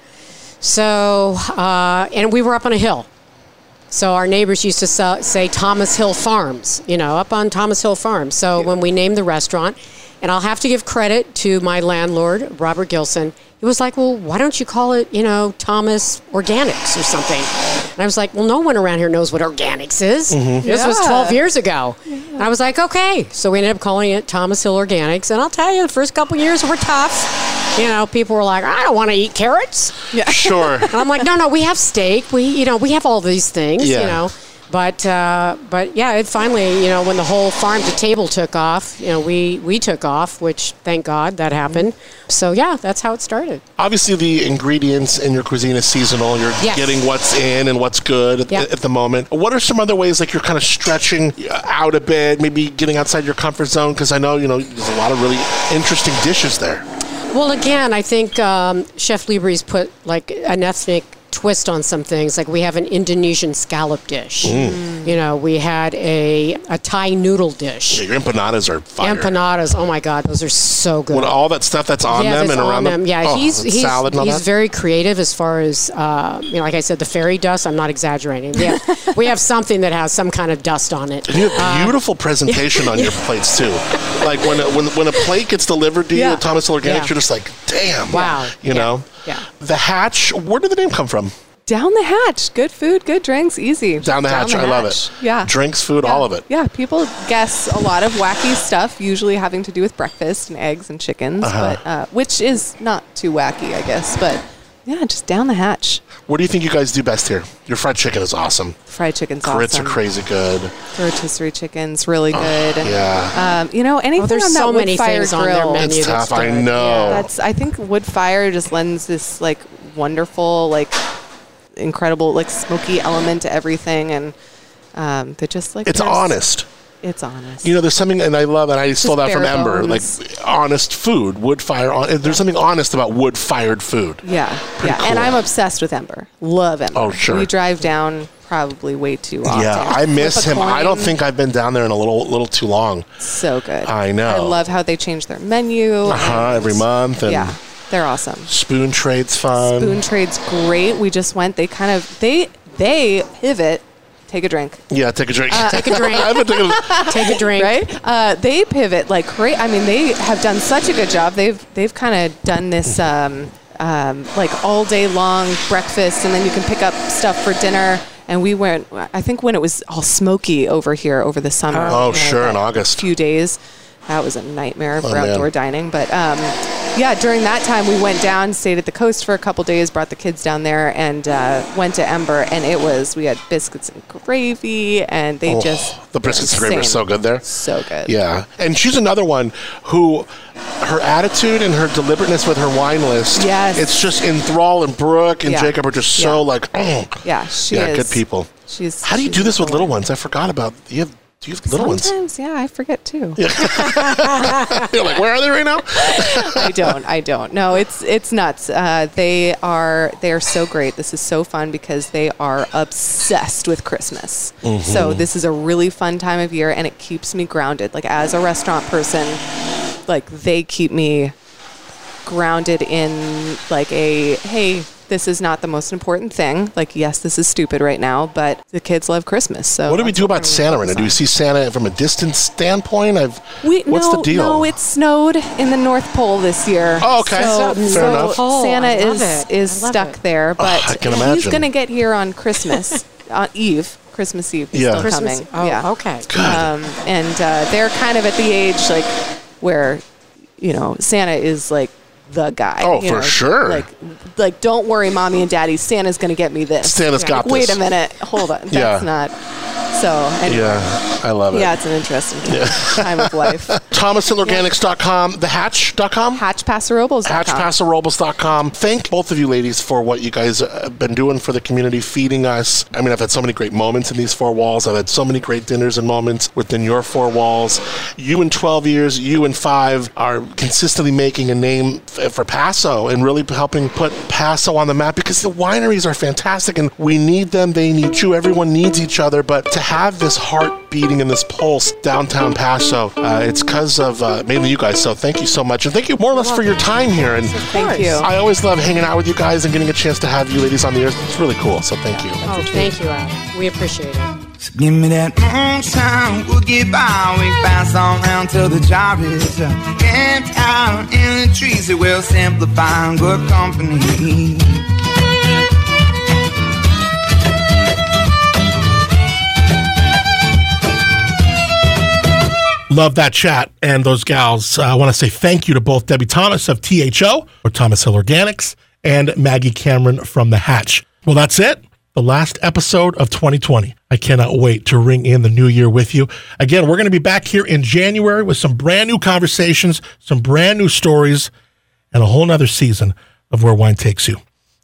So, uh, and we were up on a hill. So our neighbors used to sell, say Thomas Hill Farms, you know, up on Thomas Hill Farms. So when we named the restaurant, and I'll have to give credit to my landlord, Robert Gilson, he was like, well, why don't you call it, you know, Thomas Organics or something? And I was like, well, no one around here knows what organics is. This was 12 years ago. And I was like, okay. So we ended up calling it Thomas Hill Organics. And I'll tell you, the first couple years were tough. You know, people were like, I don't want to eat carrots. Yeah. <laughs> Sure And I'm like, no, no, we have steak. We, you know, we have all these things. Yeah. You know, but uh, but yeah, it finally, you know, when the whole farm to table took off, you know, we we took off, which thank God that happened. So yeah, that's how it started. obviously the ingredients in your cuisine is seasonal. You're Yes. getting what's in and what's good at, Yeah. at the moment. What are some other ways like you're kind of stretching out a bit, maybe getting outside your comfort zone? Because I know you know there's a lot of really interesting dishes there. Well, again, I think um, Chef Libre's put like an ethnic twist on some things. Like we have an Indonesian scallop dish. Mm. You know, we had a a Thai noodle dish. Yeah, your empanadas are fire. Empanadas. Oh my God, those are so good. With all that stuff that's on yeah, them and around them. Yeah, oh, he's he's, salad and all he's very creative as far as uh, you know. Like I said, the fairy dust. I'm not exaggerating. We have, we have something that has some kind of dust on it. And you have beautiful presentation on your <laughs> plates too. Like when a, when when a plate gets delivered to you Yeah. at Thomas Yeah. you're just like, damn. Wow. You Yeah. know. Yeah. The Hatch. Where did the name come from? Down the hatch. Good food, good drinks, easy. Down the Hatch. I love it. Yeah. Drinks, food, Yeah. all of it. Yeah, people guess a lot of wacky stuff, usually having to do with breakfast and eggs and chickens, Uh-huh. but uh, which is not too wacky, I guess. But yeah, just down the hatch. What do you think you guys do best here? Your fried chicken is awesome. Fried chicken's Grits awesome. are crazy good. Rotisserie chicken's really good. Yeah. Um, you know, anything Oh, there's on that so wood many fire things on their menu. it's that's tough. I good. know. That's I think wood fire just lends this like wonderful, like incredible, like smoky element to everything, and um, they're just like it's there's- honest. It's honest. You know, there's something, and I love, and I stole that from Ember, like honest food, wood fire. hon- There's something honest about wood fired food. Yeah, Pretty yeah, and. I'm obsessed with Ember. Love Ember. Oh, sure. We drive down probably way too often. Yeah, I miss him. I don't think I've been down there in a little, little too long. so good. I know. I love how they change their menu. Uh-huh, every month, and Yeah, they're awesome. spoon trade's fun. Spoon Trade's great. We just went. They kind of they they pivot. Take a drink. Yeah, take a drink. Take a <laughs> drink. I haven't taken a- <laughs> Take a drink. right? Uh, they pivot like great. I mean, they have done such a good job. They've they've kind of done this um, um, like all day long breakfast, and then you can pick up stuff for dinner. And we went. I think when it was all smoky over here over the summer. Oh, you know, sure, in August. A Few days. That was a nightmare for Oh, man. outdoor dining. But um, yeah, during that time, we went down, stayed at the coast for a couple days, brought the kids down there, and uh, went to Ember. And it was we had biscuits and gravy, and they Oh, just the biscuits and gravy are so good there. So good. Yeah, and she's another one who, her attitude and her deliberateness with her wine list. Yes. it's just enthrall and Brooke and Yeah. Jacob are just so Yeah. like, oh, Yeah, she yeah, is. good people. She's. How do you do this with little ones? I forgot about. You have do you have little ones? Sometimes, yeah, I forget too. Yeah. <laughs> You're like, where are they right now? <laughs> I don't. I don't. No, it's it's nuts. Uh, they are they are so great. This is so fun because they are obsessed with Christmas. Mm-hmm. So this is a really fun time of year, and it keeps me grounded. Like as a restaurant person, like they keep me grounded in like a hey this is not the most important thing. Like, yes, this is stupid right now, but the kids love Christmas. So What do we do about Santa right now? Do we see Santa from a distance standpoint? I've, We, what's no, the deal? No, it snowed in the North Pole this year. Oh, okay. So, Fair so enough. Pole, Santa I is it. is stuck it. there, but I can he's going to get here on Christmas, <laughs> on Eve, Christmas Eve. He's Yeah. still Christmas. coming. Oh, yeah. okay. Um, and uh, they're kind of at the age like where, you know, Santa is like the guy. Oh, you for know, sure. Like, like, don't worry, mommy and daddy. Santa's going to get me this. Santa's Yeah. got Like, Wait a minute. Hold on. <laughs> That's Yeah. not. So, anyway. yeah, I love it. Yeah, it's an interesting time of life. <laughs> ThomasHillOrganics.com, thehatch.com. HatchPasoRobles.com. HatchPasoRobles.com. Thank both of you ladies for what you guys have been doing for the community, feeding us. I mean, I've had so many great moments in these four walls. I've had so many great dinners and moments within your four walls. You in 12 years, you in five are consistently making a name for Paso and really helping put Paso on the map because the wineries are fantastic and we need them. They need you. Everyone needs each other. But to have this heart beating and this pulse downtown Paso, uh, it's because of uh, mainly you guys. So thank you so much. And thank you more or less for your time here. And Thank you. I always love hanging out with you guys and getting a chance to have you ladies on the air. It's really cool. So thank you. Oh, thank you, Adam. We appreciate it. So give me that moonshine, we'll get by. We pass on round till the job is uh, camped out in the trees. It will simplify good company. Love that chat and those gals. Uh, I want to say thank you to both Debbie Thomas of THO or Thomas Hill Organics and Maggie Cameron from The Hatch. Well, that's it. The last episode of 2020. I cannot wait to ring in the new year with you. Again, we're going to be back here in January with some brand new conversations, some brand new stories, and a whole nother season of Where Wine Takes You.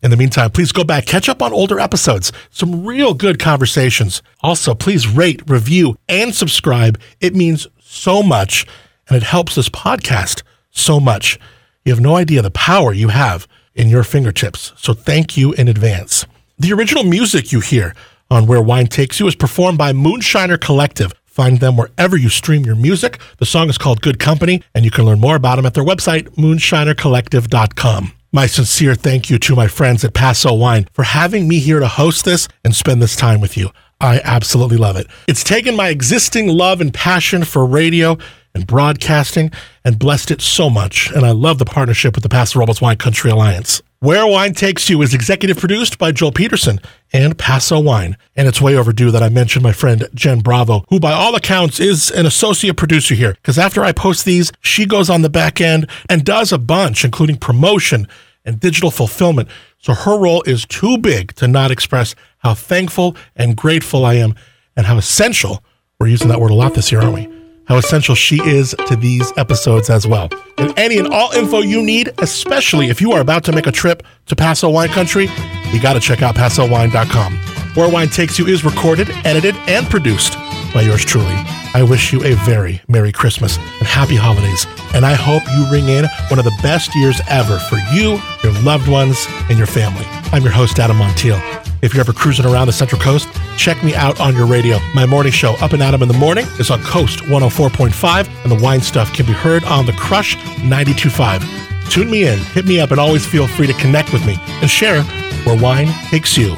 In the meantime, please go back, catch up on older episodes, some real good conversations. Also, please rate, review, and subscribe. It means so much, and it helps this podcast so much. You have no idea the power you have in your fingertips. So thank you in advance. The original music you hear on Where Wine Takes You is performed by Moonshiner Collective. Find them wherever you stream your music. The song is called Good Company, and you can learn more about them at their website, moonshinercollective.com. My sincere thank you to my friends at Paso Wine for having me here to host this and spend this time with you. I absolutely love it. It's taken my existing love and passion for radio and broadcasting and blessed it so much, and I love the partnership with the Paso Robles Wine Country Alliance. Where Wine Takes You is executive produced by Joel Peterson and Paso Wine. And it's way overdue that I mention my friend Jen Bravo, who by all accounts is an associate producer here. Because after I post these, she goes on the back end and does a bunch, including promotion and digital fulfillment. So her role is too big to not express how thankful and grateful I am and how essential, we're using that word a lot this year, aren't we? How essential she is to these episodes as well. And any and all info you need, especially if you are about to make a trip to Paso Wine Country, you got to check out PasoWine.com. Where Wine Takes You is recorded, edited, and produced by yours truly. I wish you a very Merry Christmas and Happy Holidays. And I hope you ring in one of the best years ever for you, your loved ones, and your family. I'm your host, Adam Montiel. If you're ever cruising around the Central Coast, check me out on your radio. My morning show, Up and Adam in the Morning, is on Coast 104.5, and the wine stuff can be heard on The Crush 92.5. Tune me in, hit me up, and always feel free to connect with me and share where wine takes you.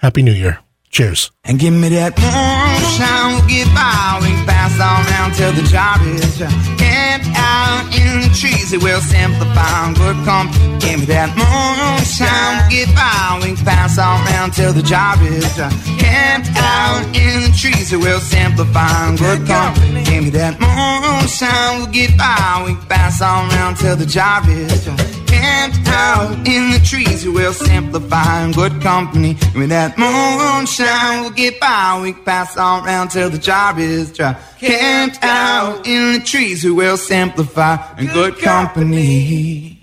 Happy New Year. Cheers. And give me that we'll get by. We can pass on round till the job is camped out in the trees. It will simplify good company. Give me that moonshine, we'll get by. We pass on round till the job is camped out in the trees. It will simplify good company. Give me that moonshine, we'll get by. We pass on round till the job is camped out in the trees. It will simplify in good company. Me that moonshine, we'll get by. We pass on round till the job is dry. Camped out in the trees. We will simplify in good company.